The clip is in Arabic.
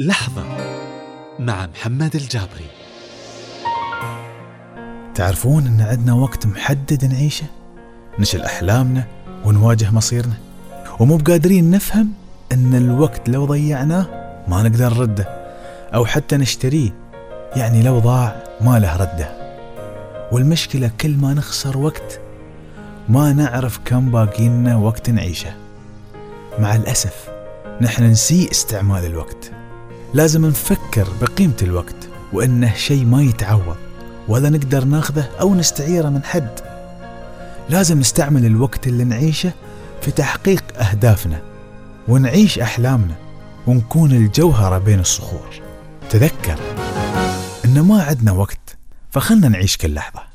لحظة مع محمد الجابري. تعرفون إن عندنا وقت محدد نعيشه؟ نشل أحلامنا ونواجه مصيرنا. ومو بقادرين نفهم إن الوقت لو ضيعناه ما نقدر نرده أو حتى نشتريه يعني لو ضاع ما له ردة. والمشكلة كل ما نخسر وقت ما نعرف كم باقي لنا وقت نعيشه. مع الأسف نحن نسيء استعمال الوقت. لازم نفكر بقيمة الوقت وإنه شيء ما يتعوض ولا نقدر ناخذه أو نستعيره من حد. لازم نستعمل الوقت اللي نعيشه في تحقيق أهدافنا ونعيش أحلامنا ونكون الجوهرة بين الصخور. تذكر إن ما عندنا وقت فخلنا نعيش كل لحظة.